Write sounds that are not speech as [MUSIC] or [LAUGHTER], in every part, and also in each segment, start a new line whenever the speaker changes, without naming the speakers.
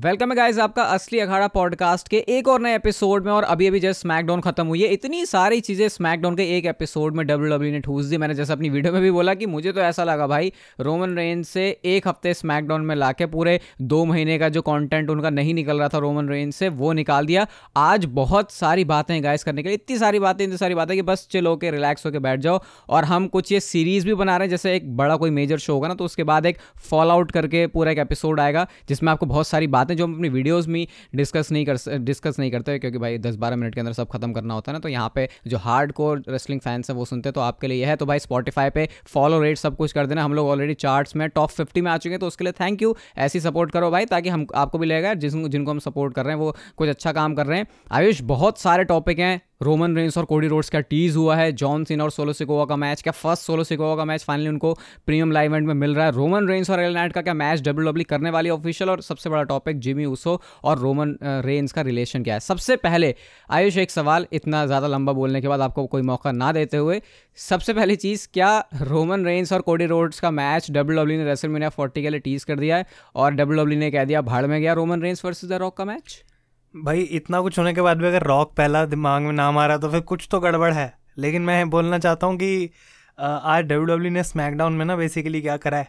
Welcome है guys आपका असली अखाड़ा पॉडकास्ट के एक और नए एपिसोड में और अभी अभी जैसे स्मैकडाउन खत्म हुई है, इतनी सारी चीज़ें स्मैकडाउन के एक एपिसोड में डब्ल्यू डब्ल्यू ने ठूस दी। मैंने जैसे अपनी वीडियो में भी बोला कि मुझे तो ऐसा लगा भाई रोमन रेंज से एक हफ़्ते स्मैकडाउन में लाके पूरे दो महीने का जो कॉन्टेंट उनका नहीं निकल रहा था रोमन रेंज से, वो निकाल दिया। आज बहुत सारी बातें गाइस करने के लिए, इतनी सारी बातें, इतनी सारी बातें कि बस चिल होकर रिलैक्स होकर बैठ जाओ। और हम कुछ ये सीरीज़ भी बना रहे हैं, जैसे एक बड़ा कोई मेजर शो होगा ना तो उसके बाद एक फॉल आउट करके पूरा एक एपिसोड आएगा, जिसमें आपको बहुत सारी बातें जो हम अपनी वीडियोज़ में डिस्कस नहीं कर डिस्कस नहीं करते, क्योंकि भाई दस बारह मिनट के अंदर सब खत्म करना होता है ना तो यहाँ पे जो हार्ड कोर रेस्लिंग फैंस हैं वो सुनते हैं तो आपके लिए है। तो भाई स्पॉटीफाई पे फॉलो रेट सब कुछ कर देना। हम लोग ऑलरेडी चार्ट्स में टॉप फिफ्टी में आ चुके हैं तो उसके लिए थैंक यू ऐसी सपोर्ट करो भाई, ताकि हम, आपको भी लगेगा जिन जिनको हम सपोर्ट कर रहे हैं, वो कुछ अच्छा काम कर रहे हैं। आयुष, बहुत सारे टॉपिक हैं। रोमन रेंस और कोडी रोड्स का टीज हुआ है। जॉन सिन और सोलो सिकोवा का मैच, क्या फ़र्स्ट सोलो सिकोवा का मैच फाइनली उनको प्रीमियम लाइव इवेंट में मिल रहा है। रोमन रेंस और एल नाइट का क्या मैच डब्ल्यू डब्ल्यू करने वाली ऑफिशियल और सबसे बड़ा टॉपिक जिमी उसो और रोमन रेंस का रिलेशन क्या है? सबसे पहले आयुष, एक सवाल, इतना ज़्यादा लंबा बोलने के बाद आपको कोई मौका ना देते हुए, सबसे पहली चीज़, क्या रोमन रेंस और कोडी रोड्स का मैच डब्ल्यू डब्ल्यू ने रेसल मीनिया फोर्टी के लिए टीज कर दिया है और डब्ल्यू डब्ल्यू ने कह दिया, भाड़ में गया Roman Reigns versus the Rock का मैच?
भाई, इतना कुछ होने के बाद भी अगर रॉक पहला दिमाग में नाम आ रहा तो फिर कुछ तो गड़बड़ है। लेकिन मैं बोलना चाहता हूँ कि आज डब्ल्यू डब्ल्यू ने स्मैकडाउन में ना बेसिकली क्या करा है?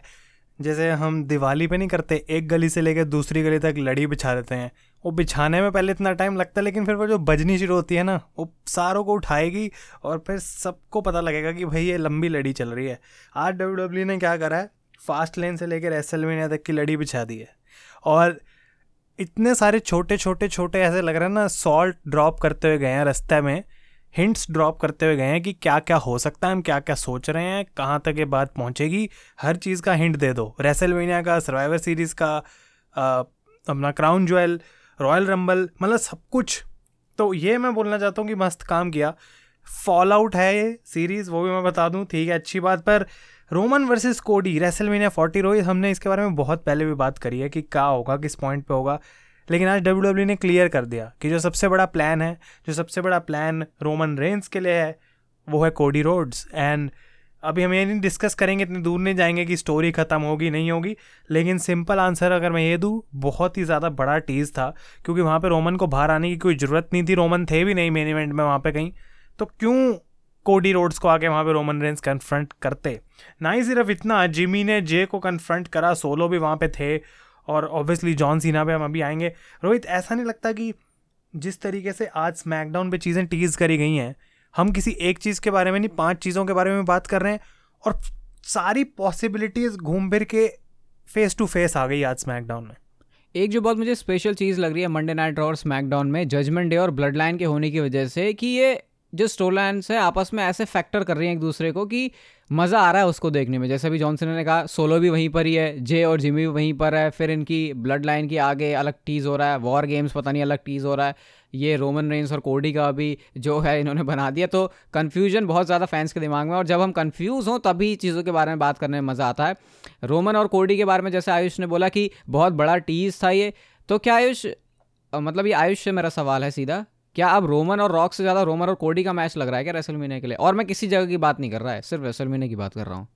जैसे हम दिवाली पे नहीं करते, एक गली से लेकर दूसरी गली तक लड़ी बिछा देते हैं। वो बिछाने में पहले इतना टाइम लगता है, लेकिन फिर वो जो बजनी शुरू होती है ना, वो सारों को उठाएगी और फिर सबको पता लगेगा कि भाई, ये लंबी लड़ी चल रही है। आज डब्ल्यू डब्ल्यू ने क्या करा है? फास्ट लेन से लेकर एस एल तक की लड़ी बिछा दी है। और इतने सारे छोटे छोटे छोटे ऐसे लग रहे हैं ना सॉल्ट ड्रॉप करते हुए गए हैं रास्ते में। हिंट्स ड्रॉप करते हुए गए हैं कि क्या क्या हो सकता है हम क्या क्या सोच रहे हैं कहाँ तक ये बात पहुँचेगी। हर चीज़ का हिंट दे दो। रेसलवेनिया का सर्वाइवर सीरीज़ का आ, अपना क्राउन ज्वेल रॉयल रंबल मतलब सब कुछ। तो ये मैं बोलना चाहता हूँ कि मस्त काम किया। फॉल आउट है ये सीरीज़ वो भी मैं बता दूँ ठीक है अच्छी बात पर Roman versus Cody, WrestleMania forty Rohit हमने इसके बारे में बहुत पहले भी बात करी है कि क्या होगा, किस पॉइंट पे होगा, लेकिन आज डब्ल्यू डब्ल्यू ने क्लियर कर दिया कि जो सबसे बड़ा प्लान है, जो सबसे बड़ा प्लान रोमन रेंस के लिए है, वो है कोडी रोड्स। एंड अभी हम ये नहीं डिस्कस करेंगे, इतनी दूर नहीं जाएँगे कि स्टोरी ख़त्म होगी, नहीं होगी, लेकिन सिंपल आंसर अगर मैं ये दूँ, बहुत ही ज़्यादा बड़ा टीज़ था, क्योंकि वहाँ पे रोमन को बाहर आने की कोई ज़रूरत नहीं थी, रोमन थे भी नहीं मेन इवेंट में वहाँ पे कहीं। तो क्यों कोडी रोड्स को आके वहाँ पे रोमन रेंस कन्फ्रंट करते। ना ही सिर्फ़ इतना जिमी ने जे को कन्फ्रंट करा सोलो भी वहाँ पे थे और ऑब्वियसली जॉन सीना पे हम अभी आएँगे। रोहित, ऐसा नहीं लगता कि जिस तरीके से आज स्मैकडाउन पे चीज़ें टीज करी गई हैं, हम किसी एक चीज़ के बारे में नहीं, पाँच चीज़ों के बारे में बात कर रहे हैं और सारी पॉसिबिलिटीज़ घूम फिर के फेस टू फेस आ गई आज स्मैकडाउन में।
एक जो बहुत मुझे स्पेशल चीज़ लग रही है मंडे नाइट और स्मैकडाउन में जजमेंट डे और ब्लड लाइन के होने की वजह से कि ये जो स्टोर लाइन्स है, आपस में ऐसे फैक्टर कर रही हैं एक दूसरे को कि मज़ा आ रहा है उसको देखने में। जैसे अभी जॉनसन ने कहा सोलो भी वहीं पर ही है जे और जिमी भी वहीं पर है, फिर इनकी ब्लड लाइन की आगे अलग टीज़ हो रहा है वॉर गेम्स पता नहीं अलग टीज़ हो रहा है, ये रोमन रेंस और कोडी का भी जो है इन्होंने बना दिया तो कन्फ्यूज़न बहुत ज़्यादा फैंस के दिमाग में और जब हम कन्फ्यूज़ हों, तभी चीज़ों के बारे में बात करने में मज़ा आता है। रोमन और कोडी के बारे में जैसे आयुष ने बोला कि बहुत बड़ा टीज़ था ये तो क्या आयुष मतलब ये आयुष से मेरा सवाल है सीधा क्या अब रोमन और रॉक से ज़्यादा रोमन और कोडी का मैच लग रहा है क्या रेसलमीनिया के लिए? और मैं किसी जगह की बात नहीं कर रहा है, सिर्फ़ रेसलमीनिया की बात कर रहा हूँ।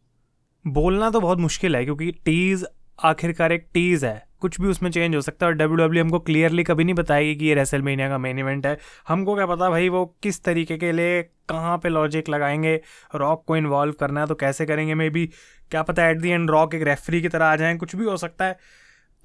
बोलना तो बहुत मुश्किल है, क्योंकि टीज़ आखिरकार एक टीज़ है। कुछ भी उसमें चेंज हो सकता है और डब्ल्यू डब्ल्यू हमको क्लियरली कभी नहीं बताएगी कि ये रेसलमेनिया का मेन इवेंट है। हमको क्या पता भाई वो किस तरीके के लिए कहाँ पे लॉजिक लगाएँगे, रॉक को इन्वॉल्व करना है तो कैसे करेंगे? मे बी क्या पता एट दी एंड रॉक एक रेफरी की तरह आ जाए, कुछ भी हो सकता है।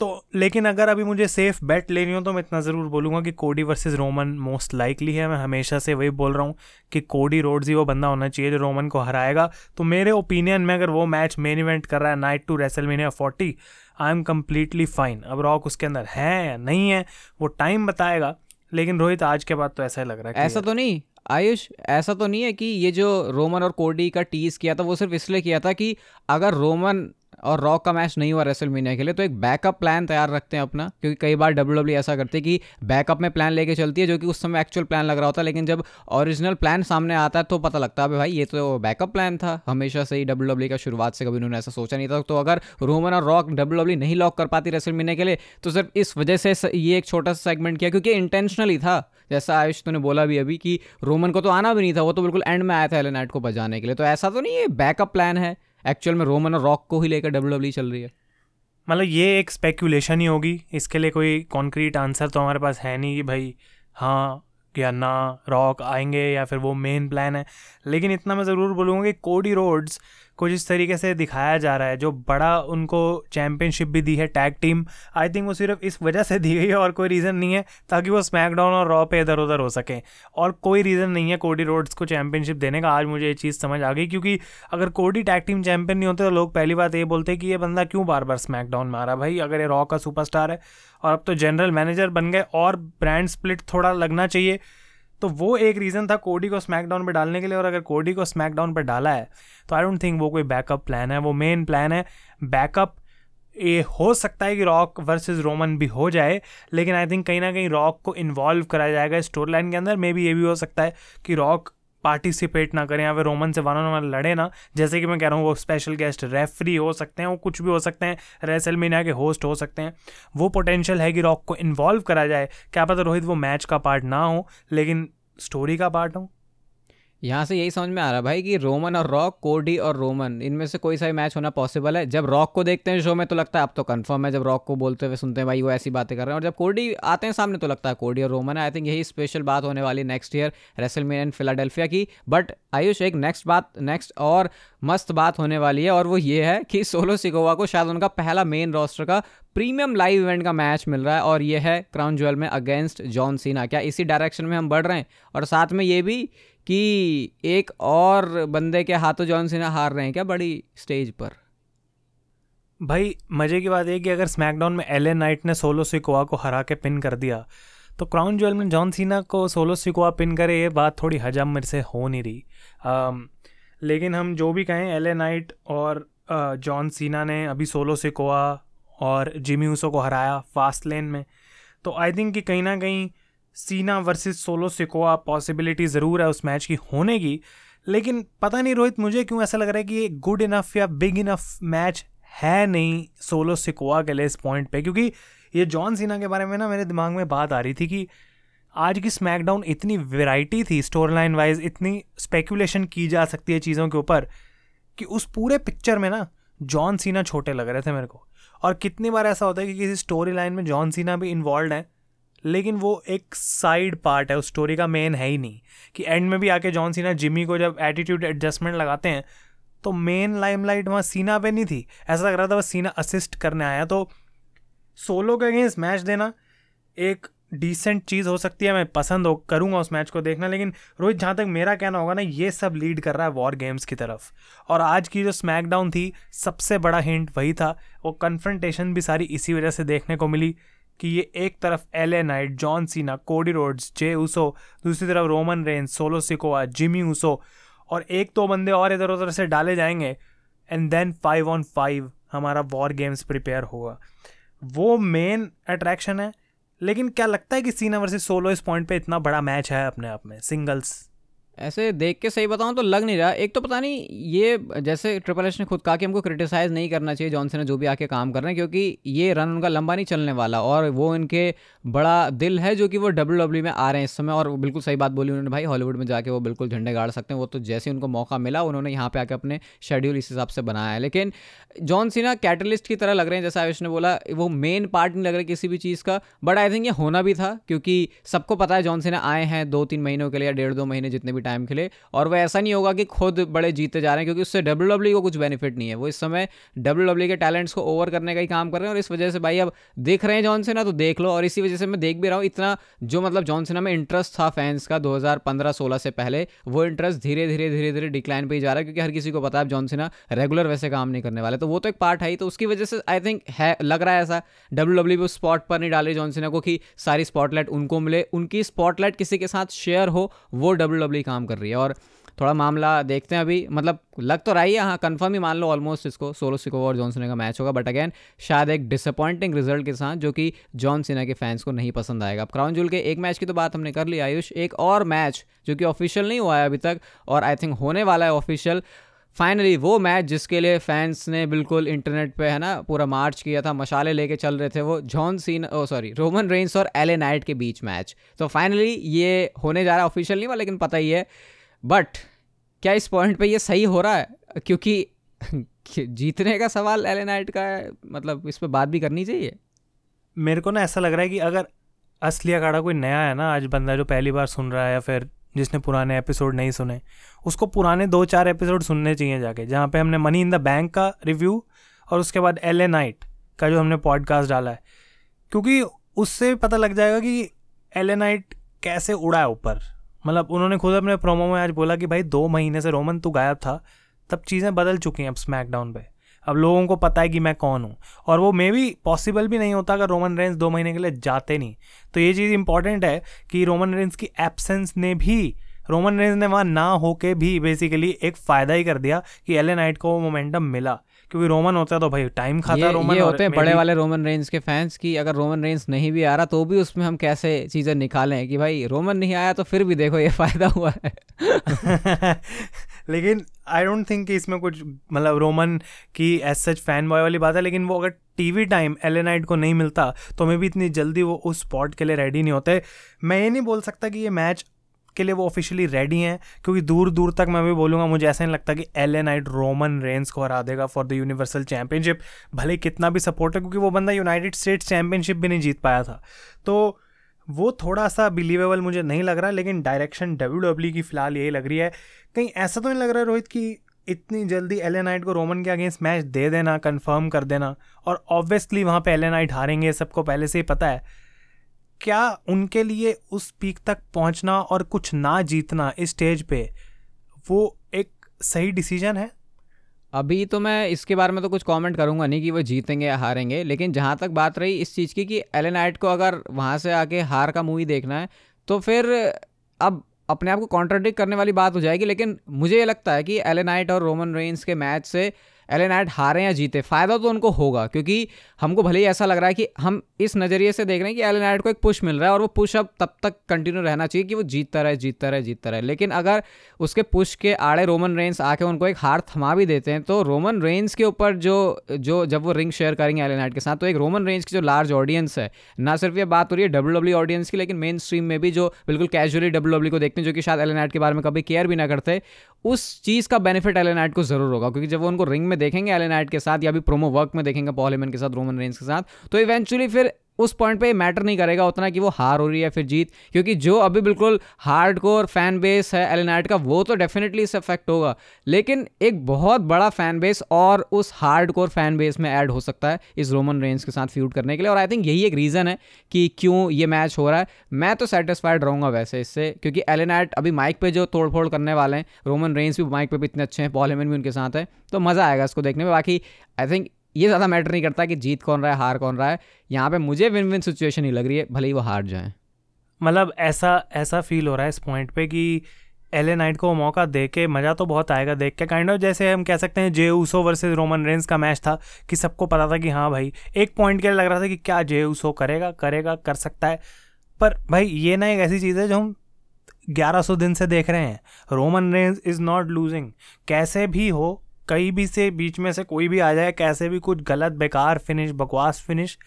तो लेकिन अगर अभी मुझे सेफ़ बेट लेनी हो तो मैं इतना ज़रूर बोलूँगा कि कोडी वर्सेस रोमन मोस्ट लाइकली है। मैं हमेशा से वही बोल रहा हूँ कि कोडी रोड्स ही वो बंदा होना चाहिए जो रोमन को हराएगा। तो मेरे ओपिनियन में अगर वो मैच मेन इवेंट कर रहा है night two WrestleMania forty I am completely fine अब रॉक उसके अंदर है या नहीं है वो टाइम बताएगा। लेकिन रोहित आज के बाद तो ऐसा ही लग रहा
है ऐसा तो नहीं आयुष ऐसा तो नहीं है कि ये जो रोमन और कोडी का टीज किया था वो सिर्फ़ इसलिए किया था कि अगर रोमन और रॉक का मैच नहीं हुआ रेसल मीनिया के लिए तो एक बैकअप प्लान तैयार रखते हैं अपना, क्योंकि कई बार डब्ल्यू डब्ल्यू ऐसा करते हैं कि बैकअप में प्लान लेके चलती है, जो कि उस समय एक्चुअल प्लान लग रहा होता है, लेकिन जब ओरिजिनल प्लान सामने आता है तो पता लगता है भाई, ये तो बैकअप प्लान था। हमेशा से ही डब्ल्यू डब्ल्यू का शुरुआत से कभी उन्होंने ऐसा सोचा नहीं था। तो अगर रोमन और रॉक डब्ल्यू डब्ल्यू नहीं लॉक कर पाती रेसल मीनिया के लिए तो सिर्फ़ इस वजह से ये एक छोटा सा सेगमेंट किया, क्योंकि इंटेंशनली था। जैसा आयुष तूने बोला भी अभी कि रोमन को तो आना भी नहीं था, वो तो बिल्कुल एंड में आया था एलेनाइट को बजाने के लिए। तो ऐसा तो नहीं ये बैकअप प्लान है। एक्चुअल में रोमन और रॉक को ही लेकर डब्ल्यू डब्ल्यू चल रही है।
मतलब ये एक स्पेकुलेशन ही होगी। इसके लिए कोई कॉन्क्रीट आंसर तो हमारे पास है नहीं कि भाई हाँ या ना रॉक आएँगे या फिर वो मेन प्लान है। लेकिन इतना मैं ज़रूर बोलूँगा कि कोडी रोड्स को जिस तरीके से दिखाया जा रहा है, जो बड़ा उनको चैम्पियनशिप भी दी है टैग टीम आई थिंक वो सिर्फ़ इस वजह से दी गई है और कोई रीज़न नहीं है ताकि वो स्मैकडाउन और रॉ पे इधर उधर हो सकें। और कोई रीज़न नहीं है कोडी रोड्स को चैम्पियनशिप देने का, आज मुझे ये चीज़ समझ आ गई क्योंकि अगर कोडी टैग टीम चैंपियन नहीं होते तो लोग पहली बात ये बोलते कि ये बंदा क्यों बार बार स्मैकडाउन में आ रहा भाई, अगर ये रॉ का सुपरस्टार है और अब तो जनरल मैनेजर बन गए और ब्रांड स्प्लिट थोड़ा लगना चाहिए तो वो एक रीज़न था कोडी को स्मैकडाउन पर डालने के लिए और अगर कोडी को स्मैकडाउन पर डाला है तो आई डोंट थिंक वो कोई बैकअप प्लान है। वो मेन प्लान है बैकअप ये हो सकता है कि रॉक वर्सेस रोमन भी हो जाए, लेकिन आई थिंक कहीं ना कहीं रॉक को इन्वॉल्व कराया जाएगा स्टोरी लाइन के अंदर। मे बी ये भी हो सकता है कि रॉक पार्टिसिपेट ना करें या फिर रोमन से वन ऑन वन लड़े ना। जैसे कि मैं कह रहा हूँ, वो स्पेशल गेस्ट रेफरी हो सकते हैं, वो कुछ भी हो सकते हैं रेसल मीना के होस्ट हो सकते हैं। वो पोटेंशियल है कि रॉक को इन्वॉल्व करा जाए। क्या पता रोहित वो मैच का पार्ट ना हो, लेकिन स्टोरी का पार्ट हो।
यहाँ से यही समझ में आ रहा है भाई कि रोमन और रॉक, कोडी और रोमन, इनमें से कोई सा भी मैच होना पॉसिबल है। जब रॉक को देखते हैं शो में तो लगता है, अब तो कंफर्म है, जब रॉक को बोलते हुए सुनते हैं, भाई वो ऐसी बातें कर रहे हैं। और जब कोडी आते हैं सामने तो लगता है कोडी और रोमन है। आई थिंक यही स्पेशल बात होने वाली next year wrestle and Philadelphia की। बट आयुष, एक नेक्स्ट बात नेक्स्ट और मस्त बात होने वाली है, और वो ये है कि सोलो सिकोवा को शायद उनका पहला मेन रोस्टर का प्रीमियम लाइव इवेंट का मैच मिल रहा है, और ये है क्राउन ज्वेल में अगेंस्ट जॉन सीना क्या इसी डायरेक्शन में हम बढ़ रहे हैं? और साथ में ये भी कि एक और बंदे के हाथों जॉन सीना हार रहे हैं क्या बड़ी स्टेज पर?
भाई मज़े की बात है कि अगर स्मैकडाउन में एल नाइट ने सोलो सिकोआ को हरा के पिन कर दिया तो क्राउन ज्वेल में जॉन सीना को सोलो सिकोआ पिन करे ये बात थोड़ी हजम मेरे से हो नहीं रही। आ, लेकिन हम जो भी कहें एल नाइट और जॉन सीना ने अभी सोलो सिकोआ और जिमी ऊसो को हराया फास्ट लेन में तो आई थिंक कि कहीं ना कहीं Cena versus solo Sikoa possibility ज़रूर है उस मैच की होने की लेकिन पता नहीं रोहित, मुझे क्यों ऐसा लग रहा है कि ये गुड इनफ या बिग इनफ मैच है नहीं सोलो सिकोआ के लिए इस पॉइंट पे? क्योंकि ये जॉन सीना के बारे में ना मेरे दिमाग में बात आ रही थी कि आज की स्मैकडाउन इतनी वेराइटी थी स्टोरी लाइन वाइज इतनी स्पेकुलेशन की जा सकती है चीज़ों के ऊपर कि उस पूरे पिक्चर में ना जॉन सीना छोटे लग रहे थे मेरे को। और कितनी बार ऐसा होता है कि किसी स्टोरी लाइन में जॉन सीना भी इन्वॉल्व है लेकिन वो एक साइड पार्ट है, उस स्टोरी का मेन है ही नहीं कि एंड में भी आके जॉन सीना जिमी को जब एटीट्यूड एडजस्टमेंट लगाते हैं तो मेन लाइमलाइट वहाँ सीना पे नहीं थी। ऐसा लग रहा था बस सीना असिस्ट करने आया। तो सोलो के अगेंस्ट मैच देना एक डिसेंट चीज़ हो सकती है, मैं पसंद हो, करूँगा उस मैच को देखना, लेकिन रोहित, जहाँ तक मेरा कहना होगा ना, ये सब लीड कर रहा है वॉर गेम्स की तरफ़। और आज की जो स्मैकडाउन थी, सबसे बड़ा हिंट वही था, वो कन्फ्रंटेशन भी सारी इसी वजह से देखने को मिली। कि ये एक तरफ़ L night John Cena Cody Rhodes जे ऊसो दूसरी तरफ़ Roman Reign Solo Sikoa Jimmy Uso और एक दो तो बंदे और इधर उधर से डाले जाएँगे। And then five on five हमारा वॉर गेम्स प्रिपेयर होगा वो मेन अट्रैक्शन है, लेकिन क्या लगता है कि सीना वर्सेस सोलो इस पॉइंट पे इतना बड़ा मैच है अपने आप में? सिंगल्स
ऐसे देख के सही बताऊँ तो लग नहीं रहा। एक तो पता नहीं, ये जैसे ट्रिपल एच ने खुद कहा कि हमको क्रिटिसाइज़ नहीं करना चाहिए जॉनसन ने जो भी आके काम कर रहे हैं, क्योंकि ये रन उनका लंबा नहीं चलने वाला, और वो इनके बड़ा दिल है जो कि वो डब्ल्यू डब्ल्यू में आ रहे हैं इस समय, और बिल्कुल सही बात बोली उन्होंने, भाई हॉलीवुड में जाके वो बिल्कुल झंडे गाड़ सकते हैं। वो तो जैसे ही उनको मौका मिला, उन्होंने यहाँ पे आके अपने शेड्यूल इस हिसाब से बनाया है। लेकिन जॉन सीना कैटलिस्ट की तरह लग रहे हैं, जैसा आयुष ने बोला, वो मेन पार्ट नहीं लग रहा किसी भी चीज़ का बट आई थिंक ये होना भी था, क्योंकि सबको पता है जॉन सीना आए हैं दो तीन महीनों के लिए या डेढ़ दो महीने जितने भी टाइम के लिए और वह ऐसा नहीं होगा कि खुद बड़े जीते जा रहे हैं, क्योंकि उससे डब्ल्यू डब्ल्यू को कुछ बेनिफिट नहीं है। वो इस समय डब्ल्यू डब्ल्यू के टैलेंट्स को ओवर करने का ही काम कर रहे हैं और इस वजह से भाई अब देख रहे हैं जॉन सेना तो देख लो। और इसी वजह से मैं देख भी रहा हूँ, इतना जो मतलब जॉन सेना में इंटरेस्ट था फैंस का 2015-16 से पहले, वो इंटरेस्ट धीरे धीरे धीरे धीरे डिक्लाइन पे ही जा रहा है, क्योंकि हर किसी को पता है जॉन सेना रेगुलर वैसे काम नहीं करने वाले। तो वो तो एक पार्ट है ही तो उसकी वजह से आई थिंक है, लग रहा है ऐसा डब्ल्यू डब्ल्यू उस स्पॉट पर नहीं डाल जॉन सेना को कि सारी स्पॉटलाइट उनको मिले। उनकी स्पॉटलाइट किसी के साथ शेयर हो, वो डब्ल्यू डब्ल्यू काम कर रही है। और थोड़ा मामला देखते हैं अभी। मतलब लग तो रहा ही है हाँ कन्फर्म ही मान लो ऑलमोस्ट इसको सोलो सिको और जॉन सिन्हा का मैच होगा। बट अगेन शायद एक डिसअपॉइंटिंग रिज़ल्ट के साथ, जो कि जॉन सिन्हा के फैंस को नहीं पसंद आएगा। अब क्राउन जूल के एक मैच की तो बात हमने कर ली, आयुष। एक और मैच जो कि ऑफिशियल नहीं हुआ है अभी तक, और आई थिंक होने वाला है ऑफिशियल फाइनली वो मैच जिसके लिए फैंस ने बिल्कुल इंटरनेट पे, है ना, पूरा मार्च किया था, मशाले लेके चल रहे थे वो John Cena oh sorry Roman Reigns और एले नाइट के बीच मैच तो फाइनली ये होने जा रहा है ऑफिशियल नहीं हुआ, लेकिन पता ही है. बट क्या इस पॉइंट पे ये सही हो रहा है? क्योंकि [LAUGHS] जीतने का सवाल एले नाइट का है मतलब इस पर बात भी करनी चाहिए.
मेरे को ना ऐसा लग रहा है कि अगर असली अखाड़ा कोई नया है ना, आज बंदा जो पहली बार सुन रहा है या फिर जिसने पुराने एपिसोड नहीं सुने, उसको पुराने दो चार एपिसोड सुनने चाहिए जाके, जहाँ पे हमने मनी इन द बैंक का रिव्यू और उसके बाद एल ए नाइट का जो हमने पॉडकास्ट डाला है। क्योंकि उससे पता लग जाएगा कि एल ए नाइट कैसे उड़ा है ऊपर। मतलब उन्होंने खुद अपने प्रोमो में आज बोला कि भाई दो महीने से रोमन तू गायब था, तब चीज़ें बदल चुकी हैं अब स्मैकडाउन पे। अब लोगों को पता है कि मैं कौन हूँ। और वो मे भी पॉसिबल भी नहीं होता अगर रोमन रेंस दो महीने के लिए जाते नहीं। तो ये चीज़ इंपॉर्टेंट है कि रोमन रेंस की एब्सेंस ने भी रोमन रेंस ने वहाँ ना होके भी बेसिकली एक फ़ायदा ही कर दिया कि एलएन नाइट को वो मोमेंटम मिला। क्योंकि रोमन होता तो भाई टाइम खाता
ये,
रोमन
ये होते हैं बड़े वाले रोमन रेंज के फैंस की अगर रोमन रेंज नहीं भी आ रहा तो भी उसमें हम कैसे चीज़ें निकालें कि भाई रोमन नहीं आया तो फिर भी देखो ये [LAUGHS] फ़ायदा हुआ है। [LAUGHS]
लेकिन आई डोंट थिंक कि इसमें कुछ मतलब रोमन की एज सच फ़ैन बॉय वाली बात है, लेकिन वो अगर टीवी टाइम एल नाइट को नहीं मिलता तो मैं भी इतनी जल्दी वो उस स्पॉट के लिए रेडी नहीं होते। मैं ये नहीं बोल सकता कि ये मैच के लिए वो ऑफिशियली रेडी हैं, क्योंकि दूर दूर तक मैं भी बोलूँगा, मुझे ऐसा नहीं लगता कि एल नाइट रोमन रेंस को हरा देगा फॉर द यूनिवर्सल चैंपियनशिप भले कितना भी सपोर्ट है, क्योंकि वो बंदा यूनाइटेड स्टेट्स चैंपियनशिप भी नहीं जीत पाया था। तो वो थोड़ा सा बिलीवेबल मुझे नहीं लग रहा, लेकिन डायरेक्शन डब्ल्यू डब्ल्यू की फ़िलहाल यही लग रही है। कहीं ऐसा तो नहीं लग रहा है रोहित कि इतनी जल्दी एल नाइट को रोमन के अगेंस्ट मैच दे देना कंफर्म कर देना, और ऑब्वियसली वहाँ पे एल नाइट हारेंगे सबको पहले से ही पता है। क्या उनके लिए उस पीक तक पहुँचना और कुछ ना जीतना इस स्टेज पे, वो एक सही डिसीज़न है?
अभी तो मैं इसके बारे में तो कुछ कमेंट करूँगा नहीं कि वो जीतेंगे या हारेंगे, लेकिन जहाँ तक बात रही इस चीज़ की कि एल आइट को अगर वहाँ से आके हार का मूवी देखना है तो फिर अब अपने आप को कॉन्ट्राडिक्ट करने वाली बात हो जाएगी। लेकिन मुझे ये लगता है कि एल आइट और रोमन रेंस के मैच से एल नाइट हारे या जीते, फ़ायदा तो उनको होगा, क्योंकि हमको भले ही ऐसा लग रहा है कि हम इस नज़रिए से देख रहे हैं कि एल नाइट को एक पुश मिल रहा है और वो पुश अब तब तक कंटिन्यू रहना चाहिए कि वो जीतता रहे जीतता रहे जीतता रहे। लेकिन अगर उसके पुश के आड़े रोमन रेंस आके उनको एक हार थमा भी देते हैं तो रोमन रेंस के ऊपर जो जो जब वो रिंग शेयर करेंगे एल नाइट के साथ तो एक रोमन रेंस की जो लार्ज ऑडियंस है, ना सिर्फ़ ये बात हो रही है डब्ल्यू डब्ल्यू ऑडियंस की, लेकिन मेन स्ट्रीम में भी जो बिल्कुल कैजुअली डब्ल्यू डब्ल्यू को देखते हैं, जो कि शायद एल नाइट के बारे में कभी केयर भी ना करते उस चीज़ का बेनिफिट एलेनाइट को ज़रूर होगा, क्योंकि जब वो उनको रिंग में देखेंगे एलेनाइट के साथ या भी प्रोमो वर्क में देखेंगे पॉल हेमन के साथ रोमन रेंज के साथ तो इवेंचुअली फिर उस पॉइंट पे मैटर नहीं करेगा उतना कि वो हार हो रही है फिर जीत। क्योंकि जो अभी बिल्कुल हार्ड कोर फ़ैन बेस है एल नाइट का, वो तो डेफिनेटली इससे अफेक्ट होगा। लेकिन एक बहुत बड़ा फ़ैन बेस और उस हार्ड कोर फ़ैन बेस में ऐड हो सकता है इस रोमन रेंज के साथ फ्यूड करने के लिए। और आई थिंक यही एक रीज़न है कि क्यों ये मैच हो रहा है। मैं तो सेटिस्फाइड रहूँगा वैसे इससे, क्योंकि एल नाइट अभी माइक पे जो तोड़ फोड़ करने वाले हैं रोमन रेंज भी माइक पर भी इतने अच्छे हैं पॉल हेमन भी उनके साथ है तो मज़ा आएगा इसको देखने में। बाकी आई थिंक ये ज़्यादा मैटर नहीं करता कि जीत कौन रहा है, हार कौन रहा है। यहाँ पे मुझे विन विन सिचुएशन ही लग रही है, भले ही वो हार जाए।
मतलब ऐसा ऐसा फील हो रहा है इस पॉइंट पे कि एल ए नाइट को मौका दे के मज़ा तो बहुत आएगा देख के। काइंड ऑफ़ जैसे हम कह सकते हैं Jey Uso versus Roman Reigns का मैच था कि सबको पता था कि हाँ भाई, एक पॉइंट के लिए लग रहा था कि क्या जे ऊसो करेगा करेगा, कर सकता है। पर भाई, ये ना एक ऐसी चीज़ है जो हम 1100 दिन से देख रहे हैं। Roman Reigns is not losing कैसे भी हो कहीं भी से, बीच में से कोई भी आ जाए, कैसे भी कुछ गलत, बेकार फिनिश बकवास finish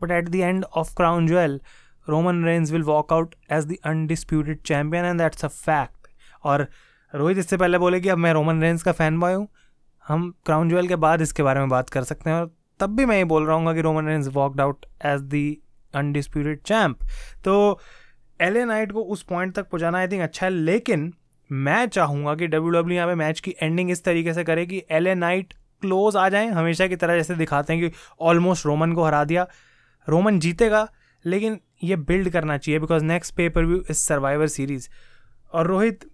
but at the end of Crown Jewel Roman Reigns will walk out as the undisputed champion and that's a fact और रोहित इससे पहले बोले कि अब मैं रोमन रेंस का फ़ैन बॉय हूँ। हम क्राउन ज्वेल के बाद इसके बारे में बात कर सकते हैं और तब भी मैं ये बोल रहा हूँ कि Roman Reigns walked out as the undisputed champ तो एल नाइट को उस पॉइंट तक पहुँचाना आई थिंक अच्छा है, लेकिन मैं चाहूँगा कि डब्ल्यू डब्ल्यू यहाँ पे मैच की एंडिंग इस तरीके से करे कि एल ए नाइट क्लोज आ जाए, हमेशा की तरह जैसे दिखाते हैं कि ऑलमोस्ट रोमन को हरा दिया। रोमन जीतेगा, लेकिन ये बिल्ड करना चाहिए बिकॉज़ नेक्स्ट पे पर व्यू इज़ सर्वाइवर सीरीज़ और रोहित,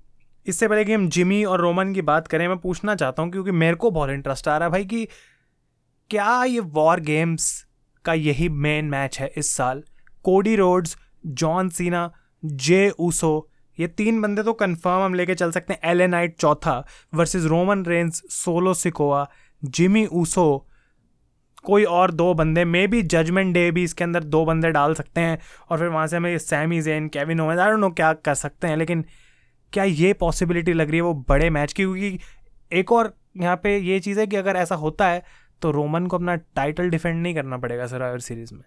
इससे पहले कि हम जिमी और रोमन की बात करें, मैं पूछना चाहता हूँ क्योंकि मेरे को बहुत इंटरेस्ट आ रहा है भाई कि क्या ये वॉर गेम्स का यही मेन मैच है इस साल? Cody Rhodes John Cena Jey Uso ये तीन बंदे तो कंफर्म हम लेके चल सकते हैं। एल नाइट चौथा versus Roman Reigns Solo Sikoa Jimmy Uso कोई और दो बंदे मे बी जजमेंट डे भी इसके अंदर दो बंदे डाल सकते हैं और फिर वहाँ से हमें Sami Zayn Kevin I don't know क्या कर सकते हैं, लेकिन क्या ये पॉसिबिलिटी लग रही है वो बड़े मैच की? क्योंकि एक और यहाँ पे ये चीज़ है कि अगर ऐसा होता है तो रोमन को अपना टाइटल डिफेंड नहीं करना पड़ेगा सर्वाइवर सीरीज़ में।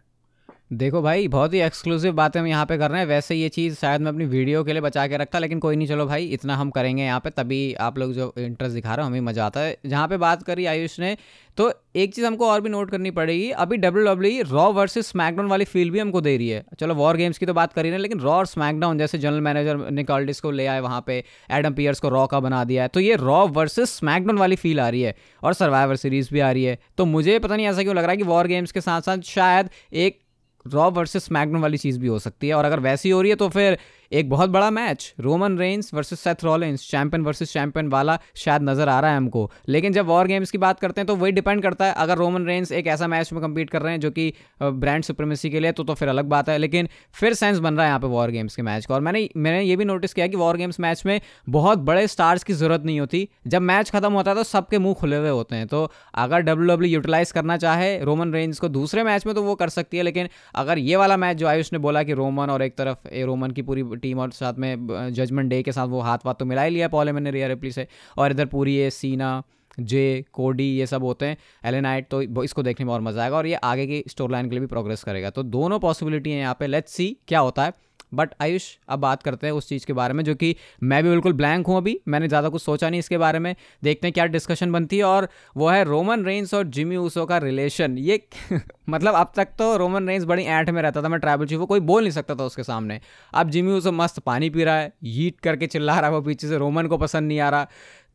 देखो भाई, बहुत ही एक्सक्लूसिव बातें हम यहाँ पे कर रहे हैं। वैसे ये चीज़ शायद मैं अपनी वीडियो के लिए बचा के रखता, लेकिन कोई नहीं, चलो भाई, इतना हम करेंगे यहाँ पे, तभी आप लोग जो इंटरेस्ट दिखा रहे हो, हमें मज़ा आता है। जहाँ पे बात करी आयुष ने तो एक चीज़ हमको और भी नोट करनी पड़ेगी। अभी W W Raw versus SmackDown वाली फील भी हमको दे रही है। चलो वॉर गेम्स की तो बात करी ना, लेकिन रॉ और स्मैकडाउन जैसे जनरल मैनेजर निकॉल्डिस को ले आए वहाँ पे एडम पियर्स को रॉ का बना दिया है तो ये रॉ वर्सेस स्मैकडाउन वाली फील आ रही है, और सर्वाइवर सीरीज़ भी आ रही है। तो मुझे पता नहीं ऐसा क्यों लग रहा है कि वॉर गेम्स के साथ साथ शायद एक रॉ वर्सेस स्मैकडाउन वाली चीज़ भी हो सकती है। और अगर वैसी हो रही है तो फिर एक बहुत बड़ा match, Roman Reigns versus Seth Rollins champion versus champion वाला शायद नज़र आ रहा है हमको। लेकिन जब वॉर गेम्स की बात करते हैं तो वही डिपेंड करता है, अगर रोमन रेंस एक ऐसा मैच में कम्पीट कर रहे हैं जो कि ब्रांड सुप्रीमेसी के लिए तो तो फिर अलग बात है। लेकिन फिर सेंस बन रहा है यहाँ पे वॉर गेम्स के मैच का। और मैंने मैंने ये भी नोटिस किया कि वॉर गेम्स मैच में बहुत बड़े स्टार्स की ज़रूरत नहीं होती। जब मैच खत्म होता है तो सबके मुँह खुले हुए होते हैं। तो अगर डब्ल्यू डब्ल्यू यूटिलाइज करना चाहे, रोमन रेंज को दूसरे मैच में तो वो कर सकती है। लेकिन अगर ये वाला मैच जो आयुष ने बोला कि रोमन और एक तरफ़ ए, रोमन की पूरी टीम और साथ में जजमेंट डे के साथ वो हाथ वाथ तो मिला ही लिया पॉले ने रिया रिप्ली से। और इधर पूरी ये सीना जे कोडी ये सब होते हैं। एलेनाइट तो इसको देखने में और मज़ा आएगा और ये आगे की स्टोर लाइन के लिए भी प्रोग्रेस करेगा। तो दोनों पॉसिबिलिटी हैं यहाँ पे। लेट्स सी क्या होता है। बट आयुष अब बात करते हैं उस चीज़ के बारे में, जो कि मैं भी बिल्कुल ब्लैंक हूँ अभी। मैंने ज़्यादा कुछ सोचा नहीं इसके बारे में। देखते हैं क्या डिस्कशन बनती है। और वो है रोमन रेंस और जिमी ऊसो का रिलेशन ये [LAUGHS] मतलब अब तक तो रोमन रेंस बड़ी ऐंठ में रहता था, मैं ट्राइबल चीफ कोई बोल नहीं सकता था उसके सामने। अब जिमी ऊसो मस्त पानी पी रहा है हीट करके चिल्ला रहा है वो पीछे से रोमन को पसंद नहीं आ रहा।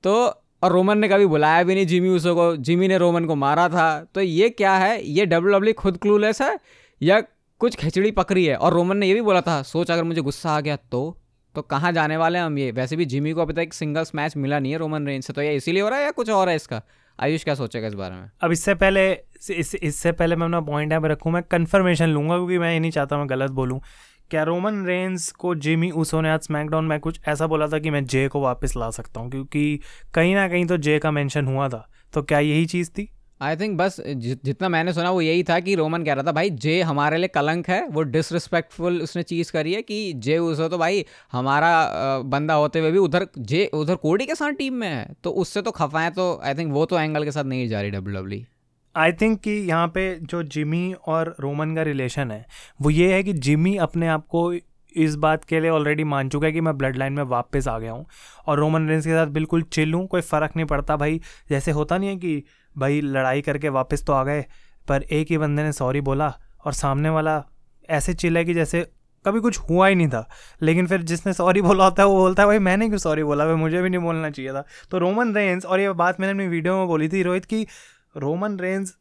तो और रोमन ने कभी बुलाया भी नहीं जिमी ऊसो को जिमी ने रोमन को मारा था। तो ये क्या है? ये डब्ल्यू डब्ल्यू खुद क्लूलेस है? या कुछ खिचड़ी पकड़ी है। और रोमन ने ये भी बोला था सोच अगर मुझे गुस्सा आ गया तो? तो कहाँ जाने वाले हैं हम ये? वैसे भी जिमी को अभी तक सिंगल्स मैच मिला नहीं है रोमन रेंज से तो ये इसीलिए हो रहा है या कुछ और है इसका? आयुष क्या सोचेगा इस बारे में?
अब इससे पहले इस, इससे पहले मैं अपना पॉइंट यहाँ पे रखूँ मैं कन्फर्मेशन लूँगा क्योंकि मैं ये नहीं चाहता मैं गलत बोलूँ। क्या रोमन रेंस को जिमी उसो ने आज स्मैकडाउन में कुछ ऐसा बोला था कि मैं जे को वापस ला सकता हूँ? क्योंकि कहीं ना कहीं तो जे का मेंशन हुआ था। तो क्या यही चीज़ थी?
आई थिंक बस जितना मैंने सुना वो यही था कि रोमन कह रहा था, भाई, जे हमारे लिए कलंक है, वो डिसरिस्पेक्टफुल उसने चीज़ करी है कि जे उसे तो भाई हमारा बंदा होते हुए भी उधर, जे उधर कोडी के साथ टीम में है तो उससे तो खफा है तो आई थिंक वो तो एंगल के साथ नहीं जा रही डब्ल्यू डब्ल्यू
आई थिंक कि यहाँ पे जो जिमी और रोमन का रिलेशन है, वो ये है कि जिमी अपने आप को इस बात के लिए ऑलरेडी मान चुका है कि मैं ब्लड लाइन में वापस आ गया हूँ। और रोमन रेंस के साथ बिल्कुल चिल हूँ, कोई फ़र्क नहीं पड़ता भाई। जैसे होता नहीं है कि भाई लड़ाई करके वापस तो आ गए, पर एक ही बंदे ने सॉरी बोला और सामने वाला ऐसे चिल्ला कि जैसे कभी कुछ हुआ ही नहीं था। लेकिन फिर जिसने सॉरी बोला होता है, वो बोलता है, भाई, मैंने क्यों सॉरी बोला? भाई, मुझे भी नहीं बोलना चाहिए था। तो रोमन रेंस और ये बात मैंने अपनी वीडियो में बोली थी रोहित की रोमन रेंस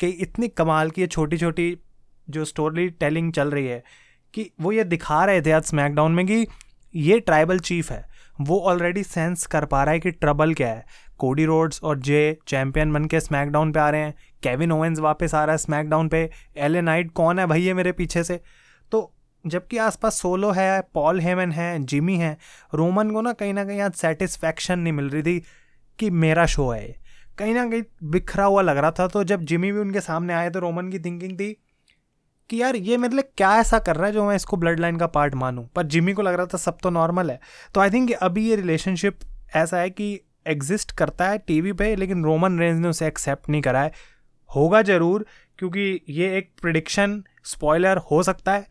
के इतनी कमाल की छोटी छोटी जो स्टोरी टेलिंग चल रही है कि वो ये दिखा रहे थे आज स्मैकडाउन में कि ये ट्राइबल चीफ है। वो ऑलरेडी सेंस कर पा रहा है कि ट्रबल क्या है। कोडी रोड्स और जे चैंपियन बन के स्मैकडाउन पे आ रहे हैं। केविन ओवेंस वापस आ रहा है स्मैकडाउन पे। एल नाइट कौन है भैया मेरे पीछे से? तो जबकि आसपास सोलो है पॉल हेमन है जिमी है रोमन को ना कहीं ना कहीं आज सेटिस्फैक्शन नहीं मिल रही थी कि मेरा शो है कहीं ना कहीं बिखरा हुआ लग रहा था तो जब जिमी भी उनके सामने आए तो रोमन की थिंकिंग थी कि यार ये मेरे लिए क्या ऐसा कर रहा है जो मैं इसको ब्लड लाइन का पार्ट मानूँ? पर जिमी को लग रहा था सब तो नॉर्मल है। तो आई थिंक अभी ये रिलेशनशिप ऐसा है कि एग्जिस्ट करता है टीवी पे, लेकिन रोमन रेंज ने उसे एक्सेप्ट नहीं करा है। होगा ज़रूर, क्योंकि ये एक प्रिडिक्शन स्पॉयलर हो सकता है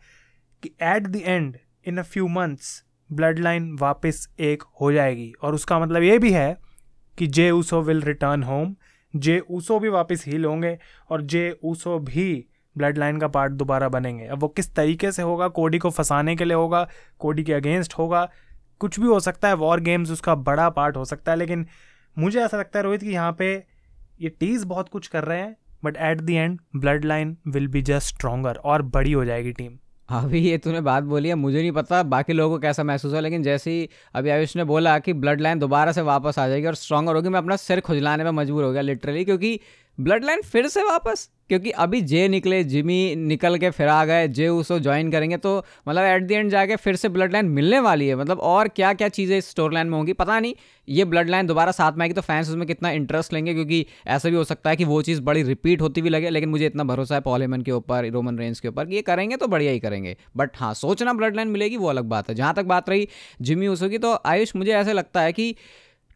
कि at the end in a few months blood line वापस एक हो जाएगी। और उसका मतलब ये भी है कि Jey Uso will return home Jey Uso भी वापस हील होंगे और जे ऊसो भी ब्लड लाइन का पार्ट दोबारा बनेंगे। अब वो किस तरीके से होगा, कोडी को फंसाने के लिए होगा, कोडी के अगेंस्ट होगा, कुछ भी हो सकता है, वॉर गेम्स उसका बड़ा पार्ट हो सकता है, लेकिन मुझे ऐसा लगता है रोहित कि यहाँ पे ये टीज बहुत कुछ कर रहे हैं, but at the end blood line will be just stronger और बड़ी हो जाएगी टीम।
अभी ये तूने बात बोली है, मुझे नहीं पता बाकी लोगों को कैसा महसूस हो लेकिन जैसे ही अभी आयुष ने बोला कि ब्लड लाइन दोबारा से वापस आ जाएगी और स्ट्रॉगर होगी, मैं अपना सिर खुजलाने में मजबूर हो गया लिटरली क्योंकि ब्लड लाइन फिर से वापस। क्योंकि अभी जे निकले, जिमी निकल के फिर आ गए, जे उसको ज्वाइन करेंगे तो मतलब एट द एंड जाके फिर से ब्लड लाइन मिलने वाली है। मतलब और क्या क्या चीज़ें इस स्टोर लाइन में होंगी, पता नहीं। ये ब्लड लाइन दोबारा साथ में आएगी तो फैंस उसमें कितना इंटरेस्ट लेंगे, क्योंकि ऐसा भी हो सकता है कि वो चीज़ बड़ी रिपीट होती भी लगे, लेकिन मुझे इतना भरोसा है पॉलेमन के ऊपर रोमन रेंज के ऊपर, कि ये करेंगे तो बढ़िया ही करेंगे। बट हाँ सोचना ब्लड लाइन मिलेगी, वो अलग बात है। जहाँ तक बात रही जिमी उसो की तो आयुष, मुझे ऐसे लगता है कि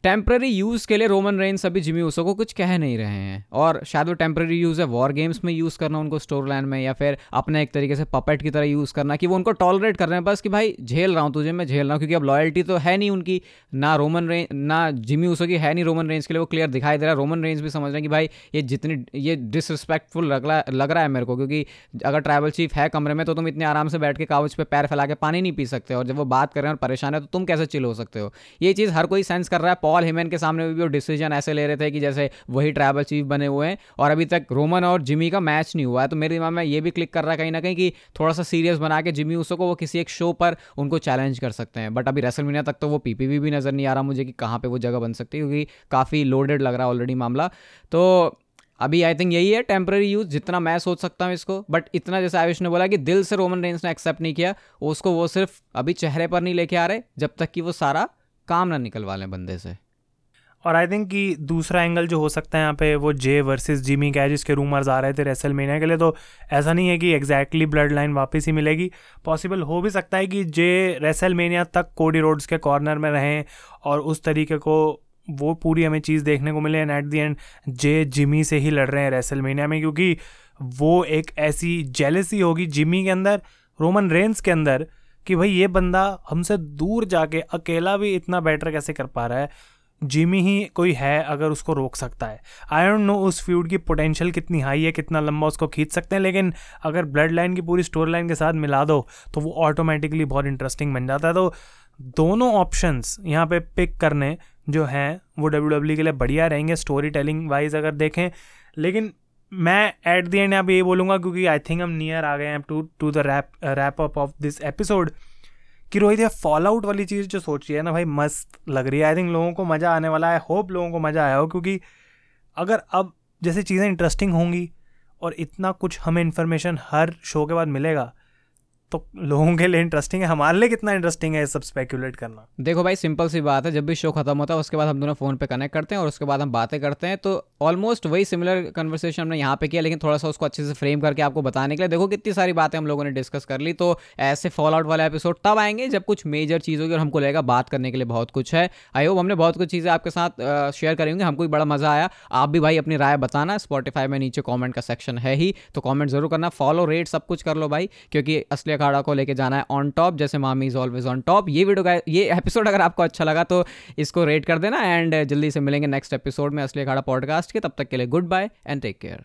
टेम्प्रेरी यूज़ के लिए रोमन रेंस अभी जिमी ऊसो को कुछ कह नहीं रहे हैं। और शायद वो टेम्प्रेरी यूज़ है वॉर गेम्स में यूज़ करना उनको स्टोर लाइन में या फिर अपने एक तरीके से पपेट की तरह यूज़ करना कि वो उनको टॉलरेट कर रहे हैं, बस कि भाई झेल रहा हूँ तुझे, मैं झेल रहा हूँ, क्योंकि अब लॉयल्टी तो है नहीं उनकी, ना रोमन रेंज ना जिमी ऊसो की है नहीं रोमन रेंज के लिए, वो क्लियर दिखाई दे रहा है। रोमन रेंज भी समझ रहे हैं कि भाई ये जितनी, ये डिसरिस्पेक्टफुल लग रहा लग रहा है मेरे को, क्योंकि अगर ट्रैवल चीफ है कमरे में तो तुम इतने आराम से बैठ के कागज़ पर पैर फैला के पानी नहीं पी सकते, और जब वो बात कर रहे हैं और परेशान है तो तुम कैसे चिल हो सकते हो? ये चीज़ हर कोई सेंस कर रहा है पॉल हिमेन के सामने भी वो डिसीज़न ऐसे ले रहे थे कि जैसे वही ट्रैवल चीफ बने हुए हैं और अभी तक रोमन और जिमी का मैच नहीं हुआ है। तो मेरे दिमाग में ये भी क्लिक कर रहा है कहीं ना कहीं कि थोड़ा सा सीरियस बना के जिमी उसको वो किसी एक शो पर उनको चैलेंज कर सकते हैं। बट अभी रेसलमीनिया तक तो वो पीपीवी भी नज़र नहीं आ रहा मुझे कि कहाँ पर वो जगह बन सकती है क्योंकि काफ़ी लोडेड लग रहा है ऑलरेडी मामला। तो अभी आई थिंक यही है टेम्प्रेरी यूज़ जितना मैं सोच सकता हूँ इसको। बट इतना जैसे आयुष ने बोला कि दिल से रोमन रेंस ने एक्सेप्ट नहीं किया, उसको वो सिर्फ़ अभी चेहरे पर नहीं लेके आ रहे, जब तक कि वो सारा काम ना निकलवा लें बंदे से।
और आई थिंक कि दूसरा एंगल जो हो सकता है यहाँ पे, वो जे वर्सेस जिमी का है, जिसके रूमर्स आ रहे थे रेसल मीनिया के लिए तो ऐसा नहीं है कि एग्जैक्टली ब्लड लाइन वापस ही मिलेगी। पॉसिबल हो भी सकता है कि जे रेसल मीनिया तक कोडी रोड्स के कॉर्नर में रहें और उस तरीके को, वो पूरी हमें चीज़ देखने को मिले and at the end Jey Jimmy से ही लड़ रहे हैं रेसल में, क्योंकि वो एक ऐसी जेलसी होगी जिमी के अंदर रोमन रेंस के अंदर कि भाई ये बंदा हमसे दूर जाके अकेला भी इतना बेटर कैसे कर पा रहा है? जिमी ही कोई है अगर उसको रोक सकता है। आई डोंट नो उस फ्यूड की पोटेंशियल कितनी हाई है, कितना लंबा उसको खींच सकते हैं, लेकिन अगर ब्लड लाइन की पूरी स्टोरी लाइन के साथ मिला दो तो वो ऑटोमेटिकली बहुत इंटरेस्टिंग बन जाता है। तो दोनों ऑप्शंस यहाँ पे पिक करने जो हैं, वो डब्ल्यू डब्ल्यू के लिए बढ़िया रहेंगे स्टोरी टेलिंग वाइज अगर देखें, लेकिन मैं एट द एंड अब ये बोलूँगा क्योंकि आई थिंक हम नियर आ गए हैं to to the wrap wrap up of this episode कि रोहित, ये फॉल आउट वाली चीज़ जो सोच रही है ना भाई, मस्त लग रही है। आई थिंक लोगों को मज़ा आने वाला है। होप लोगों को मज़ा आया हो क्योंकि अगर अब जैसे चीज़ें इंटरेस्टिंग होंगी और इतना कुछ हमें इन्फॉर्मेशन हर शो के बाद मिलेगा तो लोगों के लिए इंटरेस्टिंग है। हमारे लिए कितना इंटरेस्टिंग है ये सब स्पेकुलेट करना।
देखो भाई सिंपल सी बात है, जब भी शो खत्म होता है, उसके बाद हम दोनों फ़ोन पे कनेक्ट करते हैं और उसके बाद हम बातें करते हैं। तो ऑलमोस्ट वही सिमिलर कन्वर्सेशन हमने यहाँ पे किया, लेकिन थोड़ा सा उसको अच्छे से फ्रेम करके आपको बताने के लिए। देखो कितनी सारी बातें हम लोगों ने डिस्कस कर ली तो ऐसे फॉल आउट वाले एपिसोड तब आएँगे जब कुछ मेजर चीज़ होगी और हमको लगेगा बात करने के लिए बहुत कुछ है। आई होप हमने बहुत कुछ चीज़ें आपके साथ शेयर करेंगे हमको भी बड़ा मज़ा आया। आप भी भाई अपनी राय बताना। स्पॉटीफाई में नीचे कॉमेंट का सेक्शन है ही तो कॉमेंट ज़रूर करना। फॉलो रेट सब कुछ कर लो भाई, क्योंकि असली अखाड़ा को लेके जाना है ऑन टॉप जैसे Mami is always on top ये वीडियो का ये एपिसोड अगर आपको अच्छा लगा तो इसको रेट कर देना एंड जल्दी से मिलेंगे नेक्स्ट एपिसोड में असली अखाड़ा पॉडकास्ट के, तब तक के लिए good bye and take care